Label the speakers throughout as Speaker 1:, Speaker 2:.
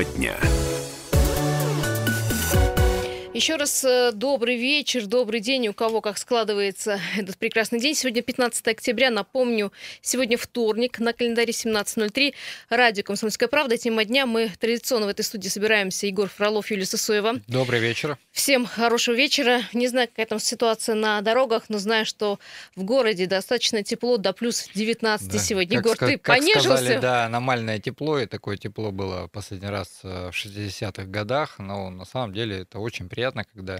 Speaker 1: Тема дня.
Speaker 2: Еще раз э, добрый вечер, добрый день, у кого как складывается этот прекрасный день. Сегодня 15 октября, напомню, сегодня вторник, на календаре 17.03, радио «Комсомольская правда», тема дня. Мы традиционно в этой студии собираемся. Егор Фролов, Юлия Сысоева.
Speaker 3: Добрый вечер.
Speaker 2: Всем хорошего вечера. Не знаю, какая там ситуация на дорогах, но знаю, что в городе достаточно тепло, до плюс 19
Speaker 3: Да.
Speaker 2: сегодня.
Speaker 3: Как
Speaker 2: Егор,
Speaker 3: ска-
Speaker 2: ты
Speaker 3: как
Speaker 2: понежился?
Speaker 3: сказали, да, аномальное тепло, и такое тепло было последний раз э, в 60-х годах, но на самом деле это очень приятно, когда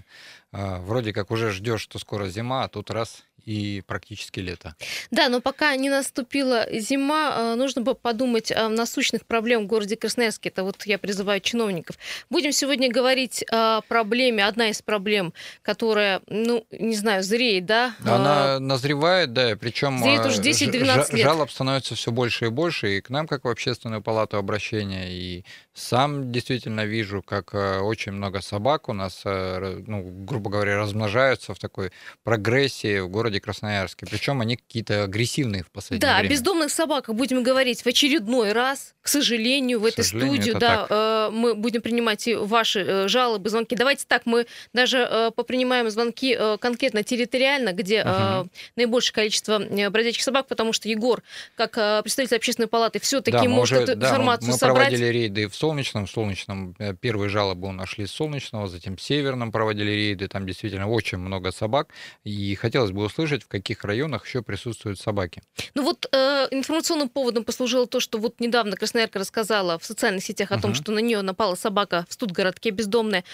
Speaker 3: э, вроде как уже ждешь, что скоро зима, а тут раз и практически лето.
Speaker 2: Да, но пока не наступила зима, э, нужно бы подумать о насущных проблемах в городе Красноярске. Это вот я призываю чиновников. Будем сегодня говорить о проблеме, одна из проблем, которая, ну, не знаю, зреет, да? Э,
Speaker 3: Она назревает, да, причем
Speaker 2: Зреет уже 10-12 лет.
Speaker 3: жалоб становится все больше и больше, и к нам, как в общественную палату обращения, и сам действительно вижу, как э, очень много собак у нас, э, ну, грубо говоря, размножаются в такой прогрессии в городе Красноярске. Причем они какие-то агрессивные в последнее
Speaker 2: Да,
Speaker 3: время.
Speaker 2: бездомных собаках будем говорить в очередной раз. К сожалению, в
Speaker 3: К
Speaker 2: этой
Speaker 3: сожалению,
Speaker 2: студии, да, э, мы будем принимать и ваши э, жалобы, звонки. Давайте так, мы даже э, попринимаем звонки конкретно территориально, где
Speaker 3: Мгм.
Speaker 2: наибольшее количество бродячих собак, потому что Егор, как представитель общественной палаты, все-таки
Speaker 3: Да, мы
Speaker 2: может
Speaker 3: уже-
Speaker 2: эту
Speaker 3: да, мы-
Speaker 2: информацию
Speaker 3: мы,
Speaker 2: собрать.
Speaker 3: проводили рейды в Солнечном. В Солнечном первые жалобы у нас шли с Солнечного, затем в Северном проводили рейды. Там действительно очень много собак. И хотелось бы услышать, в каких районах еще присутствуют собаки.
Speaker 2: Ну вот э, информационным поводом послужило то, что вот недавно Красноярка рассказала в социальных сетях о том,
Speaker 3: Мгм.
Speaker 2: что на нее напала собака в Студгородке бездомная,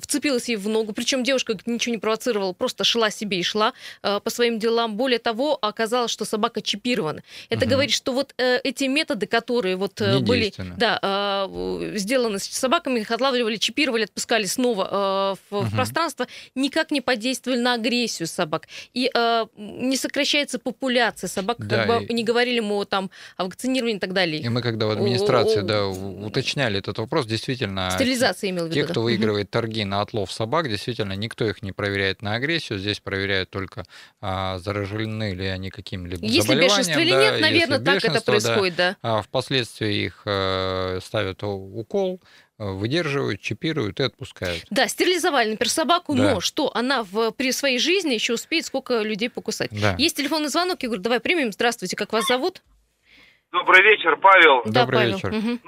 Speaker 2: вцепилась ей в ногу, причем девушка ничего не провоцировала, просто шла себе и шла э, по своим делам. Более того, оказалось, что собака чипирована. Это
Speaker 3: Мгм.
Speaker 2: говорит, что вот э, эти методы, которые вот э, были да, э, сделаны с собаками, их отлавливали, чипировали, отпускали снова э, в, в
Speaker 3: Мгм.
Speaker 2: пространство, никак не подействовали на агрессию собак. И э, не сокращается популяция собак,
Speaker 3: Да,
Speaker 2: как бы
Speaker 3: и-
Speaker 2: не говорили мы там, о вакцинировании и так далее.
Speaker 3: И мы, когда в администрации
Speaker 2: О- о-
Speaker 3: да, уточняли этот вопрос, действительно,
Speaker 2: Стерилизация имел в виду.
Speaker 3: те,
Speaker 2: да.
Speaker 3: кто выигрывает торги на отлов собак, действительно, никто их не проверяет на агрессию. Здесь проверяют только, а, заражены ли они каким-либо
Speaker 2: Если
Speaker 3: заболеванием.
Speaker 2: бешенство или
Speaker 3: да,
Speaker 2: нет,
Speaker 3: если
Speaker 2: наверное, так это
Speaker 3: бешенство, да.
Speaker 2: происходит, да.
Speaker 3: А впоследствии их э, ставят у- укол, э, выдерживают, чипируют и отпускают.
Speaker 2: Да, стерилизовали, например, собаку,
Speaker 3: Да.
Speaker 2: но что, она в, при своей жизни еще успеет сколько людей покусать.
Speaker 3: Да.
Speaker 2: Есть телефонный звонок, я говорю, давай примем. Здравствуйте, как вас зовут?
Speaker 4: Добрый вечер, Павел.
Speaker 2: да,
Speaker 3: Добрый
Speaker 2: Павел.
Speaker 3: вечер.
Speaker 2: Мгм.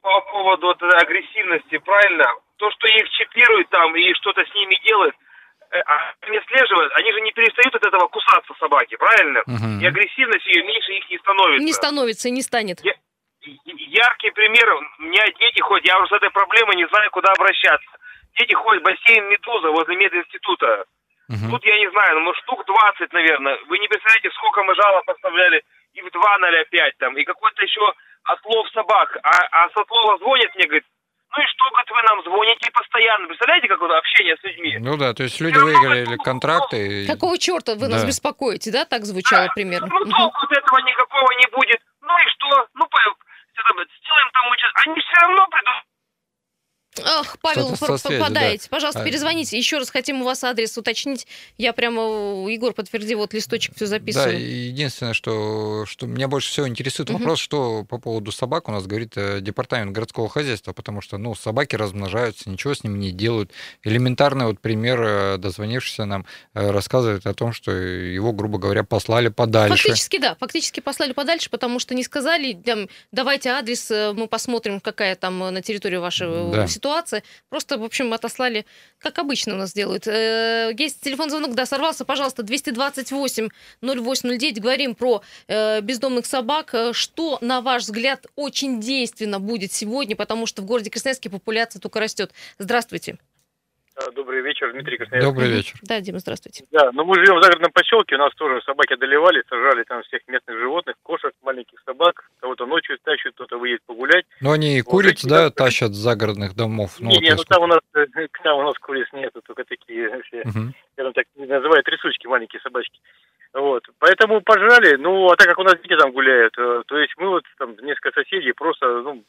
Speaker 4: По поводу вот этой агрессивности, правильно? То, что их чипируют там и что-то с ними делают, э, а они слеживают, они же не перестают от этого кусаться собаки, правильно?
Speaker 3: Мгм.
Speaker 4: И агрессивность ее меньше их не становится.
Speaker 2: Не становится и не станет.
Speaker 4: Я- Яркий пример, у меня дети ходят, я уже с этой проблемой не знаю, куда обращаться. Дети ходят в бассейн Медуза возле мединститута.
Speaker 3: Мгм.
Speaker 4: Тут я не знаю, ну штук 20, наверное. Вы не представляете, сколько мы жалоб поставляли и в 2.05 там, и какой-то еще отлов собак. А, а с отлова звонят мне, говорит, ну и что, говорит, вы нам звоните постоянно. Представляете, какое общение с людьми?
Speaker 3: Ну да, то есть люди
Speaker 4: равно
Speaker 3: выиграли
Speaker 4: как-
Speaker 3: контракты. и-
Speaker 2: Какого черта вы нас
Speaker 3: Да.
Speaker 2: беспокоите, да? Так звучало примерно.
Speaker 4: Ну, толку от этого никакого не будет. Ну и что? Ну, по- это, сделаем там участок. Они все равно придут.
Speaker 2: Ах, Павел, попадаете. Пожалуйста,
Speaker 3: А.
Speaker 2: перезвоните. Еще раз хотим у вас адрес уточнить. Я прямо, Егор, подтверди, вот листочек все
Speaker 3: Да,
Speaker 2: записываю.
Speaker 3: и единственное, что, что меня больше всего интересует
Speaker 2: Мгм.
Speaker 3: вопрос, что по поводу собак у нас говорит э, департамент городского хозяйства, потому что, ну, собаки размножаются, ничего с ними не делают. Элементарный вот пример, э, дозвонившийся нам, э, рассказывает о том, что его, грубо говоря, послали подальше.
Speaker 2: Фактически, да, фактически послали подальше, потому что не сказали, давайте адрес, э, мы посмотрим, какая там э, на территории ваша э,
Speaker 3: Да.
Speaker 2: Ситуация. Просто, в общем, отослали, как обычно у нас делают. Э, Есть телефон звонок, да, сорвался, пожалуйста, 228 0809. Говорим про э, бездомных собак. Э, Что, на ваш взгляд, очень действенно будет сегодня, потому что в городе Красноярске популяция только растет. Здравствуйте.
Speaker 5: Добрый вечер, Дмитрий Красноярский.
Speaker 3: Добрый вечер.
Speaker 2: Да, Дима, здравствуйте.
Speaker 5: Да, ну мы живем в загородном поселке, у нас тоже собаки одолевали, сажали там всех местных животных, кошек, маленьких собак, кого-то ночью тащат, кто-то выедет погулять.
Speaker 3: Но они и
Speaker 5: Вот
Speaker 3: куриц,
Speaker 5: эти,
Speaker 3: да,
Speaker 5: да,
Speaker 3: тащат с загородных домов. Ну,
Speaker 5: не,
Speaker 3: вот
Speaker 5: не, ну
Speaker 3: сколько-
Speaker 5: там у нас, э, там у нас куриц нету, только такие все,
Speaker 3: Мгм.
Speaker 5: скажем так, называют трясучки, маленькие собачки. Вот, поэтому пожрали, ну, а так как у нас дети там гуляют, э, то есть мы вот там несколько соседей просто, ну,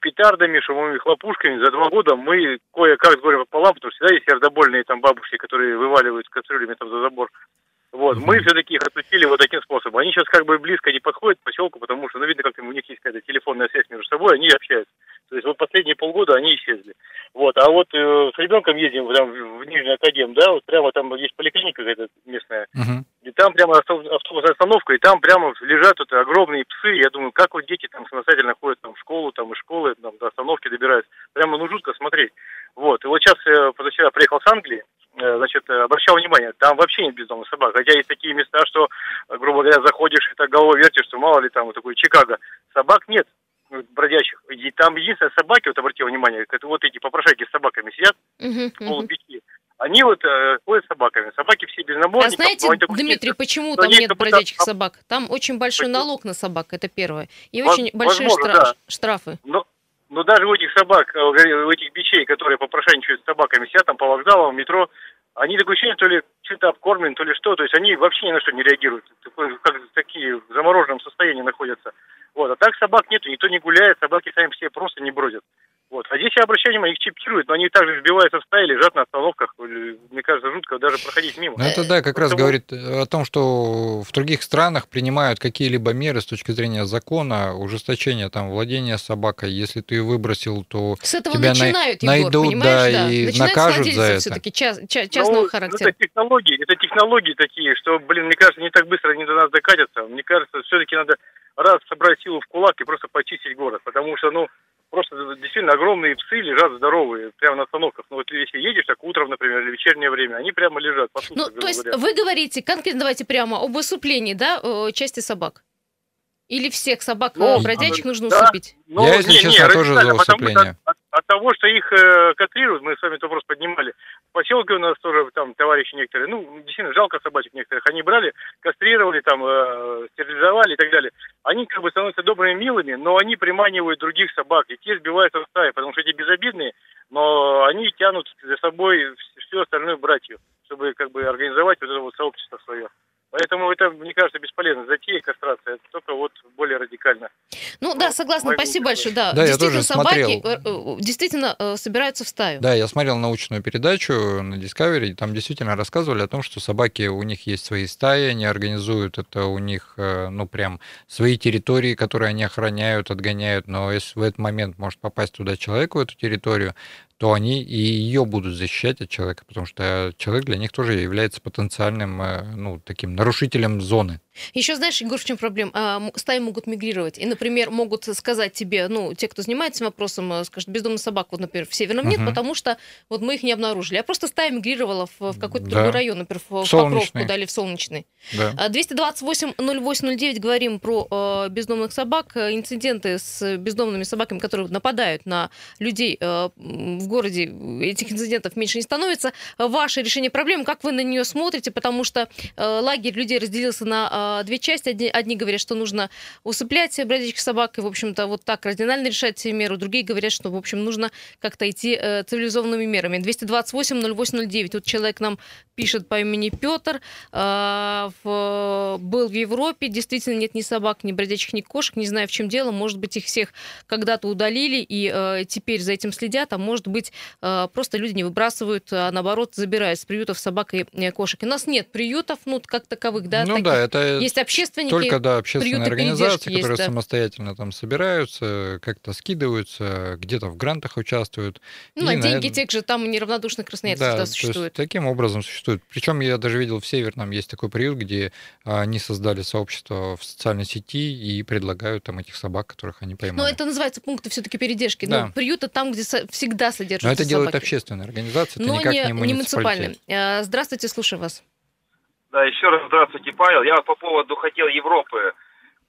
Speaker 5: петардами, шумовыми хлопушками. За два года мы кое-как с горем пополам, потому что всегда есть сердобольные там бабушки, которые вываливают с кастрюлями там за забор. Вот, мы все-таки их отпустили вот таким способом. Они сейчас как бы близко не подходят к поселку, потому что, ну, видно, как у них есть какая-то телефонная связь между собой, они общаются. То есть вот последние полгода они исчезли. Вот, а вот э, с ребенком ездим там, в, Нижний Академ, да, вот прямо там есть поликлиника какая-то местная,
Speaker 3: Мгм.
Speaker 5: и там прямо авто- автобусная остановка, и там прямо лежат вот огромные псы. Я думаю, как вот дети там самостоятельно ходят там, в школу, там из школы, там, до остановки добираются. Прямо ну жутко смотреть. Вот. И вот сейчас, э, позавчера приехал с Англии, э, значит, э, обращал внимание, там вообще нет бездомных собак. Хотя есть такие места, что, грубо говоря, заходишь и так головой вертишь, что мало ли там вот такой Чикаго. Собак нет. И там единственное собаки, вот обратил внимание, это вот эти попрошайки с собаками сидят полупечи. Они вот э, ходят с собаками. Собаки все без
Speaker 2: А
Speaker 5: намордников.
Speaker 2: знаете,
Speaker 5: такой
Speaker 2: Дмитрий, почему там нет бродячих
Speaker 5: об-
Speaker 2: собак? Там очень большой
Speaker 5: Почему?
Speaker 2: налог на собак, это первое. И
Speaker 5: Воз-
Speaker 2: очень большие
Speaker 5: возможно,
Speaker 2: штра-
Speaker 5: да.
Speaker 2: штрафы.
Speaker 5: Но, но даже у этих собак, э, у этих бичей, которые попрошайничают с собаками, сидят там по вокзалам, в метро, они такое ощущение, то ли чем-то обкормлены, то ли что, то есть они вообще ни на что не реагируют, как такие в замороженном состоянии находятся. Вот, а так собак нету, никто не гуляет, собаки сами себе просто не бродят. Вот. А здесь я обращаю внимание, их чипируют, но они также сбиваются в стаи, лежат на остановках. Э, Мне кажется, жутко даже проходить мимо.
Speaker 3: Ну, это да, как раз
Speaker 5: Поэтому-
Speaker 3: говорит э, о том, что в других странах принимают какие-либо меры с точки зрения закона, ужесточения там владения собакой. Если ты выбросил, то
Speaker 2: С этого
Speaker 3: Тебя най-
Speaker 2: начинают, Егор,
Speaker 3: найдут, да,
Speaker 2: да.
Speaker 3: и
Speaker 2: Начинают
Speaker 3: накажут за это.
Speaker 2: все-таки частного
Speaker 5: Ну,
Speaker 2: характера.
Speaker 5: Это технологии, это технологии такие, что, блин, мне кажется, не так быстро они до нас докатятся. Мне кажется, все-таки надо раз собрать силу в кулак и просто почистить город, потому что, ну, просто действительно огромные псы лежат здоровые прямо на остановках. Ну вот если едешь так утром, например, или вечернее время, они прямо лежат по
Speaker 2: Ну, то есть вы говорите, конкретно давайте прямо об усыплении, да, части собак? Или всех собак
Speaker 5: Ну,
Speaker 2: бродячих нужно
Speaker 5: да.
Speaker 2: усыпить?
Speaker 5: Ну,
Speaker 3: Я, если честно, тоже за
Speaker 5: радикально, потому
Speaker 3: усыпление.
Speaker 5: От, того, что их э, катрируют, мы с вами этот вопрос поднимали. В поселке у нас тоже там товарищи некоторые, ну, действительно, жалко собачек некоторых. Они брали, кастрировали, там, э, стерилизовали и так далее. Они как бы становятся добрыми, милыми, но они приманивают других собак, и те сбиваются в стаи, потому что эти безобидные, но они тянут за собой всю остальную братью, чтобы как бы организовать вот это вот сообщество свое. Поэтому это, мне кажется, бесполезно. Затея кастрация, это только вот более радикально.
Speaker 2: Ну да, согласна,
Speaker 5: мой
Speaker 2: спасибо большое. Да,
Speaker 3: Да, я
Speaker 2: действительно,
Speaker 3: тоже
Speaker 2: собаки
Speaker 3: смотрел.
Speaker 2: э, э, действительно э, собираются в стаю.
Speaker 3: Да, я смотрел научную передачу на Discovery, и там действительно рассказывали о том, что собаки, у них есть свои стаи, они организуют это у них, э, ну, прям свои территории, которые они охраняют, отгоняют, но если в этот момент может попасть туда человек, в эту территорию, то они и ее будут защищать от человека, потому что человек для них тоже является потенциальным, э, ну, таким нарушителем зоны.
Speaker 2: Еще знаешь, Егор, в чем проблема? А, стаи могут мигрировать. И, например, могут сказать тебе, ну, те, кто занимается вопросом, э, скажут, бездомных собак, вот, например, в Северном нет,
Speaker 3: Мгм.
Speaker 2: потому что вот мы их не обнаружили. А просто стая мигрировала в, в какой-то
Speaker 3: Да.
Speaker 2: другой район, например, в, в. Покровку, да, или в Солнечный.
Speaker 3: Да.
Speaker 2: А, 228-08-09 говорим про э, бездомных собак. Э, Инциденты с бездомными собаками, которые нападают на людей э, в городе, этих инцидентов меньше не становится. Э, Ваше решение проблемы, как вы на нее смотрите? Потому что э, лагерь людей разделился на э, две части. Одни, одни говорят, что нужно усыплять бродячих собак и, в общем-то, вот так кардинально решать меру. Другие говорят, что, в общем, нужно как-то идти э, цивилизованными мерами. 228-08-09. Вот человек нам пишет по имени Петр. А, в- был в Европе, действительно нет ни собак, ни бродячих, ни кошек, не знаю, в чем дело, может быть, их всех когда-то удалили, и э, теперь за этим следят, а может быть, э, просто люди не выбрасывают, а наоборот, забирают с приютов собак и э, кошек. У нас нет приютов, ну, как таковых, да,
Speaker 3: ну
Speaker 2: таких.
Speaker 3: да, это
Speaker 2: есть общественники,
Speaker 3: только да, общественные организации,
Speaker 2: есть,
Speaker 3: которые
Speaker 2: да.
Speaker 3: самостоятельно там собираются, как-то скидываются, где-то в грантах участвуют.
Speaker 2: ну,
Speaker 3: и
Speaker 2: на
Speaker 3: на
Speaker 2: деньги тех же там неравнодушных красноярцев
Speaker 3: Да,
Speaker 2: да,
Speaker 3: то есть таким образом существует. Причем я даже видел в Северном есть такой приют, где а, они создали сообщество в социальной сети и предлагают там этих собак, которых они поймали.
Speaker 2: Но это называется пункты все-таки передержки.
Speaker 3: Да.
Speaker 2: Ну, приюты там, где всегда содержатся
Speaker 3: Но это делают
Speaker 2: собаки.
Speaker 3: общественные организации, это
Speaker 2: Но
Speaker 3: никак
Speaker 2: не,
Speaker 3: не,
Speaker 2: муниципальные. Э, Здравствуйте, слушаю вас.
Speaker 4: Да, еще раз здравствуйте, Павел. Я вот по поводу хотел Европы.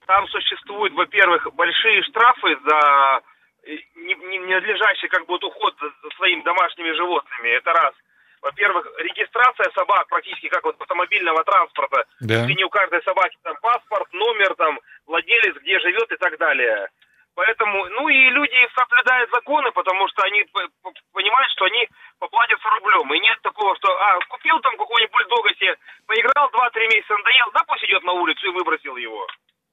Speaker 4: Там существуют, во-первых, большие штрафы за э, не- не- ненадлежащий как бы вот уход за своими домашними животными. Это раз. Во-первых, регистрация собак практически как вот автомобильного транспорта.
Speaker 3: Да.
Speaker 4: Если не у каждой собаки там паспорт, номер, там, владелец, где живет и так далее. Поэтому, ну и люди соблюдают законы, потому что они понимают, что они поплатятся рублем. И нет такого, что, а, купил там какого-нибудь бульдога себе, поиграл 2-3 месяца, надоел, да пусть идет на улицу и выбросил его.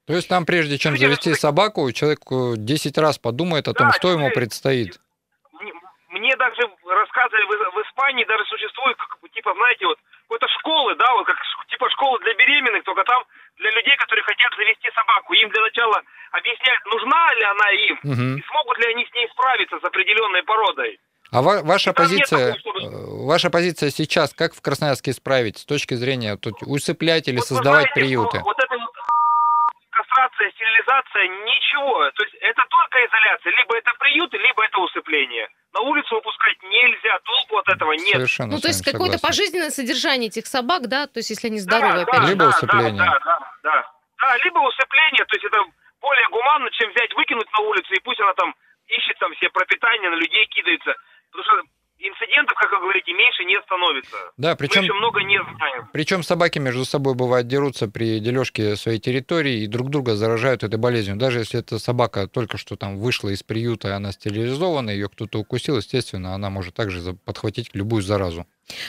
Speaker 3: То есть там, прежде чем
Speaker 4: Люди
Speaker 3: завести собаку, человек э, 10 раз подумает о том,
Speaker 4: Да,
Speaker 3: что ему
Speaker 4: человек-
Speaker 3: предстоит.
Speaker 4: Мне- даже рассказывали, в, в Испании даже существует, как, типа, знаете, вот какой-то школы, да, вот как типа школы для беременных, только там для людей, которые хотят завести собаку. Им для начала объяснять, нужна ли она им,
Speaker 3: Мгм.
Speaker 4: и смогут ли они с ней справиться с определенной породой.
Speaker 3: А ва- ваша позиция,
Speaker 4: такого, чтобы-
Speaker 3: э, ваша позиция сейчас, как в Красноярске исправить с точки зрения тут, усыплять или
Speaker 4: Вот
Speaker 3: создавать
Speaker 4: знаете,
Speaker 3: приюты?
Speaker 4: Вот эта вот кастрация, стерилизация, ничего. То есть это только изоляция. Либо это приюты, либо это усыпление. На улицу выпускать нельзя, толку от этого нет.
Speaker 3: Совершенно
Speaker 2: Ну, то есть какое-то
Speaker 3: согласен.
Speaker 2: пожизненное содержание этих собак, да, то есть если они
Speaker 4: Да,
Speaker 2: здоровые,
Speaker 4: да,
Speaker 2: опять же.
Speaker 3: Либо
Speaker 4: да,
Speaker 3: усыпление.
Speaker 4: Да, да, да, да. либо усыпление, то есть это более гуманно, чем взять, выкинуть на улицу, и пусть она там ищет там все пропитание, на людей кидается. Потому что инцидентов, как вы говорите, меньше не становится.
Speaker 3: Да,
Speaker 4: Мы
Speaker 3: причем,
Speaker 4: еще много не знаем.
Speaker 3: причем собаки между собой бывает дерутся при дележке своей территории и друг друга заражают этой болезнью. Даже если эта собака только что там вышла из приюта, и она стерилизована, ее кто-то укусил, естественно, она может также подхватить любую заразу.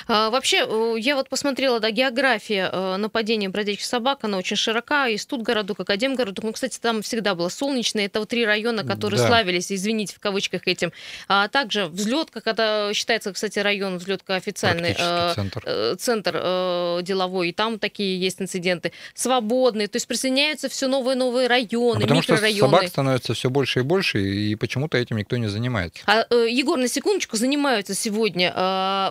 Speaker 2: А, Вообще, я вот посмотрела, да, география э, нападения бродячих собак, она очень широка, и Студгороду, как Академгороду. Ну, кстати, там всегда было солнечно, это вот три района, которые
Speaker 3: Да.
Speaker 2: славились, извините, в кавычках этим. А также взлетка, когда считается, кстати, район взлетка официальный. Э,
Speaker 3: центр.
Speaker 2: э, центр э, деловой, и там такие есть инциденты. Свободные, то есть присоединяются все новые новые
Speaker 3: А
Speaker 2: районы,
Speaker 3: потому что
Speaker 2: микрорайоны.
Speaker 3: собак становится все больше и больше, и почему-то этим никто не занимается.
Speaker 2: А, э, Егор, на секундочку, занимаются сегодня э,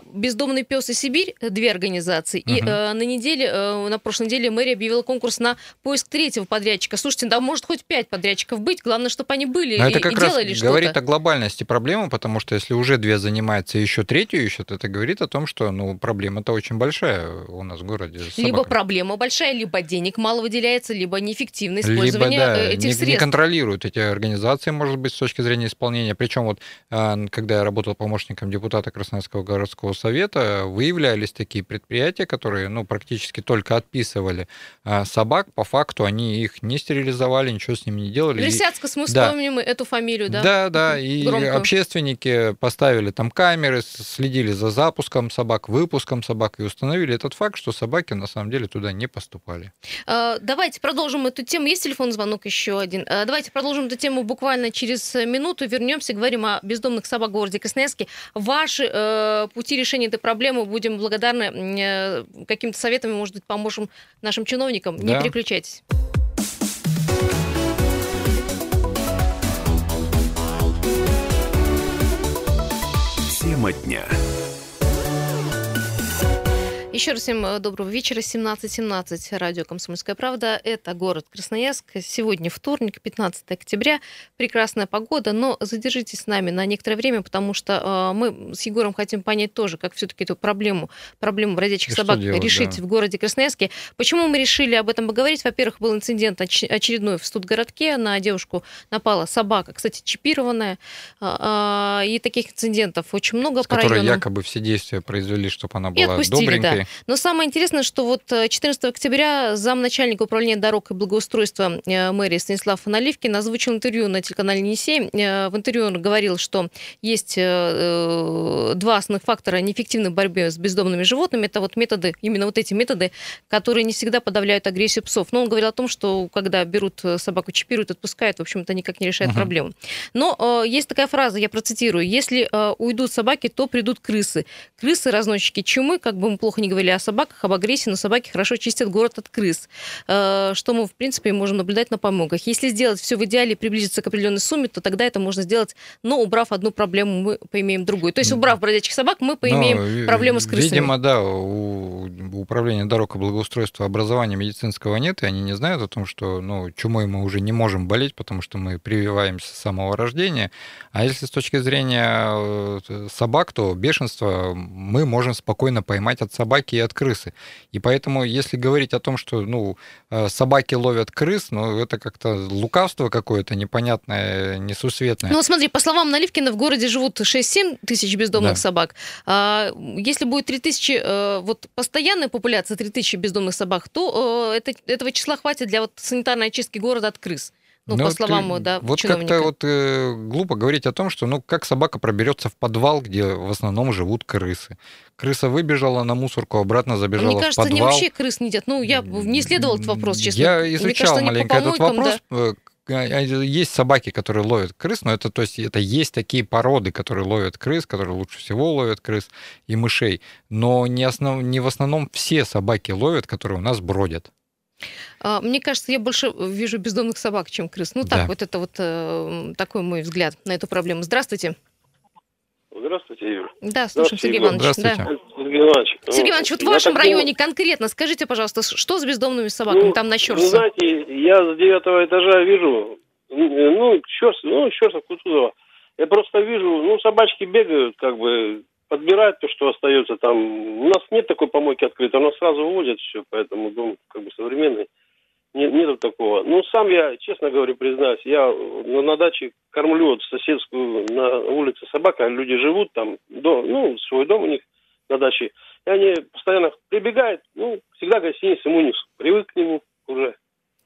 Speaker 2: «Бездомный пес и Сибирь», э, две организации, и
Speaker 3: Мгм.
Speaker 2: э, на неделе, э, на прошлой неделе мэрия объявила конкурс на поиск третьего подрядчика. Слушайте, да может хоть пять подрядчиков быть, главное, чтобы они были
Speaker 3: Но
Speaker 2: и,
Speaker 3: это как
Speaker 2: и
Speaker 3: раз
Speaker 2: делали
Speaker 3: говорит
Speaker 2: что-то.
Speaker 3: о глобальности проблемы, потому что если уже две занимаются и еще третью ищут, это говорит о том, что ну, проблема-то очень большая у нас в городе.
Speaker 2: Либо проблема большая, либо денег мало выделяется, либо неэффективное
Speaker 3: Либо,
Speaker 2: использование
Speaker 3: да,
Speaker 2: э, этих
Speaker 3: не, не
Speaker 2: средств.
Speaker 3: контролируют эти организации, может быть, с точки зрения исполнения. Причем вот, а, когда я работал помощником депутата Красноярского городского совета, выявлялись такие предприятия, которые, ну, практически только отписывали а, собак. По факту они их не стерилизовали, ничего с ними не делали. И-
Speaker 2: Лисяцкос, мы
Speaker 3: Да.
Speaker 2: вспомним эту фамилию, да?
Speaker 3: Да, да, и
Speaker 2: Громкую.
Speaker 3: общественники поставили там камеры, следили за запуском собак, выпуском собак и установили этот факт, что собаки на самом деле туда не поступали.
Speaker 2: А, Давайте продолжим эту тему. Есть телефон звонок еще один. А, Давайте продолжим эту тему буквально через э, минуту. Вернемся, говорим о бездомных собак в городе Красноярске. Ваши э, пути решения этой проблемы будем благодарны э, какими-то советами, может быть, поможем нашим чиновникам. Не
Speaker 3: Да.
Speaker 2: переключайтесь.
Speaker 1: Тема дня.
Speaker 2: Еще раз всем э, доброго вечера. 17.17. Радио «Комсомольская правда». Это город Красноярск. Сегодня вторник, 15 октября. Прекрасная погода, но задержитесь с нами на некоторое время, потому что э, мы с Егором хотим понять тоже, как все-таки эту проблему, проблему бродячих
Speaker 3: И
Speaker 2: собак
Speaker 3: делать,
Speaker 2: решить
Speaker 3: да.
Speaker 2: в городе Красноярске. Почему мы решили об этом поговорить? Во-первых, был инцидент оч- очередной в Студгородке. На девушку напала собака, кстати, чипированная. А, а, И таких инцидентов очень много
Speaker 3: С
Speaker 2: по
Speaker 3: которой
Speaker 2: району.
Speaker 3: якобы все действия произвели, чтобы она была
Speaker 2: отпустили, Но самое интересное, что вот э, 14 октября замначальника управления дорог и благоустройства э, мэрии Станислав Наливкин озвучил интервью на телеканале «Енисей». Э, В интервью он говорил, что есть э, э, два основных фактора неэффективной борьбы с бездомными животными. Это вот методы, именно вот эти методы, которые не всегда подавляют агрессию псов. Но он говорил о том, что когда берут э, собаку, чипируют, отпускают, в общем-то, никак не решает
Speaker 3: Мгм.
Speaker 2: проблему. Но э, есть такая фраза, я процитирую. Если э, уйдут собаки, то придут крысы. Крысы – разносчики чумы, как бы мы плохо не говорили о собаках, об агрессии, но собаки хорошо чистят город от крыс, Э, что мы, в принципе, можем наблюдать на помогах. Если сделать все в идеале и приблизиться к определенной сумме, то тогда это можно сделать, но убрав одну проблему, мы поимеем другую. То есть, убрав бродячих собак, мы поимеем
Speaker 3: Ну, ви-
Speaker 2: проблему с крысами.
Speaker 3: Видимо, да, у у управления дорог и благоустройства образования медицинского нет, и они не знают о том, что ну, чумой мы уже не можем болеть, потому что мы прививаемся с самого рождения. А если с точки зрения э, собак, то бешенство мы можем спокойно поймать от собаки и от крысы. И поэтому, если говорить о том, что ну, э, собаки ловят крыс, ну, это как-то лукавство какое-то непонятное, несусветное.
Speaker 2: Ну, смотри, по словам Наливкина, в городе живут 6-7 тысяч бездомных
Speaker 3: Да.
Speaker 2: собак. А если будет 3 тысячи, э, вот постоянная популяция 3 тысячи бездомных собак, то э, это, этого числа хватит для вот санитарной очистки города от крыс. Ну,
Speaker 3: Ну,
Speaker 2: по словам, да,
Speaker 3: Вот как-то вот э, глупо говорить о том, что ну как собака проберется в подвал, где в основном живут крысы. Крыса выбежала на мусорку, обратно забежала
Speaker 2: Мне кажется,
Speaker 3: в подвал.
Speaker 2: вообще крыс не едят. Ну, я не исследовал этот вопрос, честно.
Speaker 3: Я
Speaker 2: Мне
Speaker 3: изучал
Speaker 2: кажется, они по
Speaker 3: маленько этот
Speaker 2: помойкам, да.
Speaker 3: вопрос. Э, а, а, есть собаки, которые ловят крыс, но это, то есть, это есть такие породы, которые ловят крыс, которые лучше всего ловят крыс и мышей. Но не, основ, не в основном все собаки ловят, которые у нас бродят.
Speaker 2: А, мне кажется, я больше вижу бездомных собак, чем крыс. Ну так,
Speaker 3: Да.
Speaker 2: вот это вот э, такой мой взгляд на эту проблему. Здравствуйте.
Speaker 6: Здравствуйте, Юр.
Speaker 2: Да, слушаем, Сергей. Иванович.
Speaker 3: Здравствуйте.
Speaker 2: Да.
Speaker 6: Сергей Иванович.
Speaker 2: Сергей
Speaker 6: ну,
Speaker 2: Иванович, вот в вашем
Speaker 6: так думаю,
Speaker 2: районе конкретно скажите, пожалуйста, что с бездомными собаками
Speaker 6: ну,
Speaker 2: там на
Speaker 6: Вы
Speaker 2: Щерсе?
Speaker 6: знаете, я с девятого этажа вижу, ну, Щерс, ну, Щерсов, Кутузова. Я просто вижу, ну, собачки бегают, как бы, подбирают то, что остается там. У нас нет такой помойки открытой, у нас сразу выводят все, поэтому дом, как бы, современный. Нет, нету такого. Ну, сам я, честно говорю, признаюсь, я на, на даче кормлю вот соседскую на улице собака, люди живут там, до, ну, свой дом у них на даче. И они постоянно прибегают, ну, всегда гостиница Мунис. Привык к нему уже.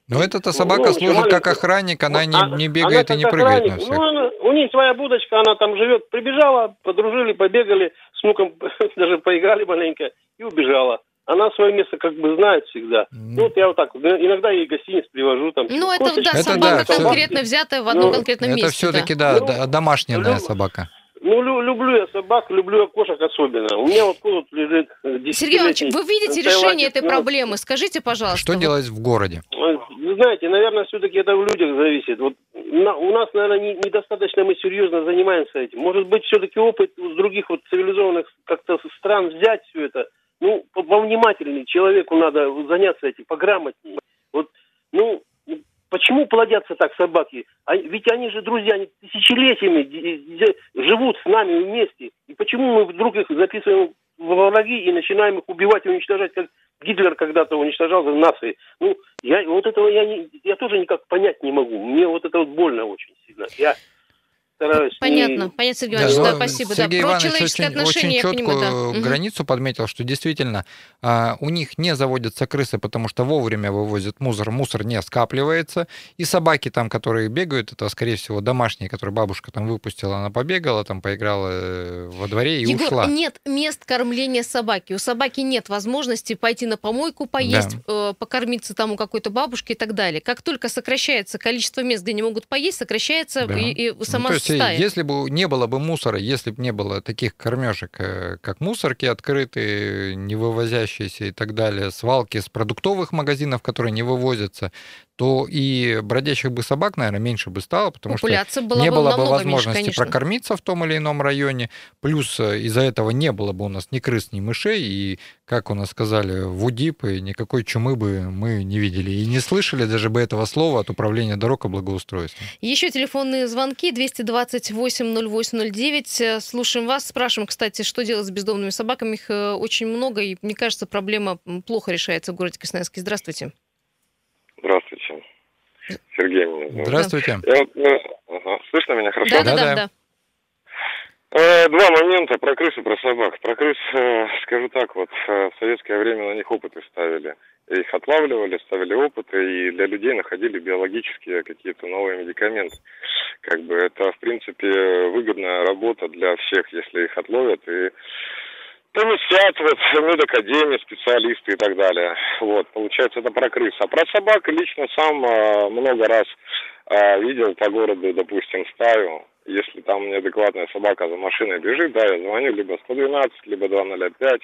Speaker 3: Но эта
Speaker 6: Ну,
Speaker 3: собака
Speaker 6: ну,
Speaker 3: служит
Speaker 6: маленькая.
Speaker 3: как охранник, она не, не бегает
Speaker 6: она
Speaker 3: и не прыгает
Speaker 6: охранник.
Speaker 3: на всех.
Speaker 6: Ну, она- у них своя будочка, она там живет. Прибежала, подружили, побегали, с внуком даже поиграли маленько и убежала. Она свое место как бы знает всегда. Ну, вот я вот так, вот, иногда ей гостиниц привожу. Там,
Speaker 2: Ну, это, да,
Speaker 3: Это
Speaker 2: собака
Speaker 3: да,
Speaker 2: конкретно взятая в одном
Speaker 6: Ну,
Speaker 2: конкретном
Speaker 3: Это
Speaker 2: месте.
Speaker 3: все-таки,
Speaker 2: да.
Speaker 3: да,
Speaker 6: Ну,
Speaker 3: домашняя
Speaker 6: ну,
Speaker 3: собака.
Speaker 6: Ну, лю- люблю я собак, люблю я кошек особенно. У меня вот тут лежит э,
Speaker 2: Сергей Иванович, вы видите решение этой
Speaker 6: Ну,
Speaker 2: проблемы? Скажите, пожалуйста.
Speaker 3: Что
Speaker 2: вот-
Speaker 3: делать в городе?
Speaker 6: Вы знаете, наверное, все-таки это в людях зависит. Вот на- у нас, наверное, не- недостаточно мы серьезно занимаемся этим. Может быть, все-таки опыт с других вот цивилизованных как-то стран взять все это. Ну, по- повнимательнее человеку надо заняться этим, пограмотнее. Вот, ну, почему плодятся так собаки? А ведь они же друзья, они тысячелетиями живут с нами вместе. И почему мы вдруг их записываем во враги и начинаем их убивать и уничтожать, как Гитлер когда-то уничтожал нации? Ну, я вот этого я, не, я тоже никак понять не могу. Мне вот это вот больно очень сильно. Я стараюсь... не-
Speaker 2: Понятно, понятно, Сергей
Speaker 3: Да,
Speaker 2: Иванович, да,
Speaker 3: но
Speaker 2: спасибо.
Speaker 3: Сергей
Speaker 2: да. Про
Speaker 3: Иванович
Speaker 2: человеческие
Speaker 3: очень,
Speaker 2: отношения
Speaker 3: очень
Speaker 2: я
Speaker 3: четкую
Speaker 2: понимаю, да.
Speaker 3: Границу подметил, что действительно а, у них не заводятся крысы, потому что вовремя вывозят мусор, мусор не скапливается, и собаки там, которые бегают, это, скорее всего, домашние, которые бабушка там выпустила, она побегала, там поиграла э, во дворе и
Speaker 2: Егор,
Speaker 3: ушла.
Speaker 2: нет мест кормления собаки. У собаки нет возможности пойти на помойку, поесть, э, покормиться там у какой-то бабушки и так далее. Как только сокращается количество мест, где они могут поесть, сокращается
Speaker 3: Да.
Speaker 2: и, и
Speaker 3: Ну,
Speaker 2: сама
Speaker 3: то есть, э,
Speaker 2: стая.
Speaker 3: если бы не было бы мусора, если бы не было таких кормежек, э, как мусорки открытые, не вывозящиеся и так далее, свалки с продуктовых магазинов, которые не вывозятся, то и бродячих бы собак, наверное, меньше бы стало, потому что
Speaker 2: Популяция была
Speaker 3: не
Speaker 2: бы
Speaker 3: было бы возможности
Speaker 2: меньше, конечно.
Speaker 3: прокормиться в том или ином районе, плюс э, из-за этого не было бы у нас ни крыс, ни мышей, и, как у нас сказали, в УДИП и никакой чумы бы мы не видели, и не слышали даже бы этого слова от управления дорог и благоустройства.
Speaker 2: Еще телефонные звонки 228-0809. Э, Слушаем вас. Спрашиваем, кстати, что делать с бездомными собаками. Их э, очень много, и мне кажется, проблема плохо решается в городе Красноярске. Здравствуйте.
Speaker 7: Здравствуйте. Сергей меня зовут.
Speaker 3: Здравствуйте.
Speaker 7: Я ну, ага. Слышно меня хорошо?
Speaker 2: Да, да, да,
Speaker 3: Да-да.
Speaker 2: да.
Speaker 7: Э, Два момента про крыс и про собак. Про крыс, э, скажу так, вот э, в советское время на них опыты ставили. Их отлавливали, ставили опыты, и для людей находили биологические какие-то новые медикаменты. Как бы это, в принципе, выгодная работа для всех, если их отловят и поместят вот в медакадемии специалисты и так далее. Вот, получается, это про крыс. А про собак лично сам э, много раз э, видел по городу, допустим, стаю. Если там неадекватная собака за машиной бежит, да, я звоню либо 112, либо 205,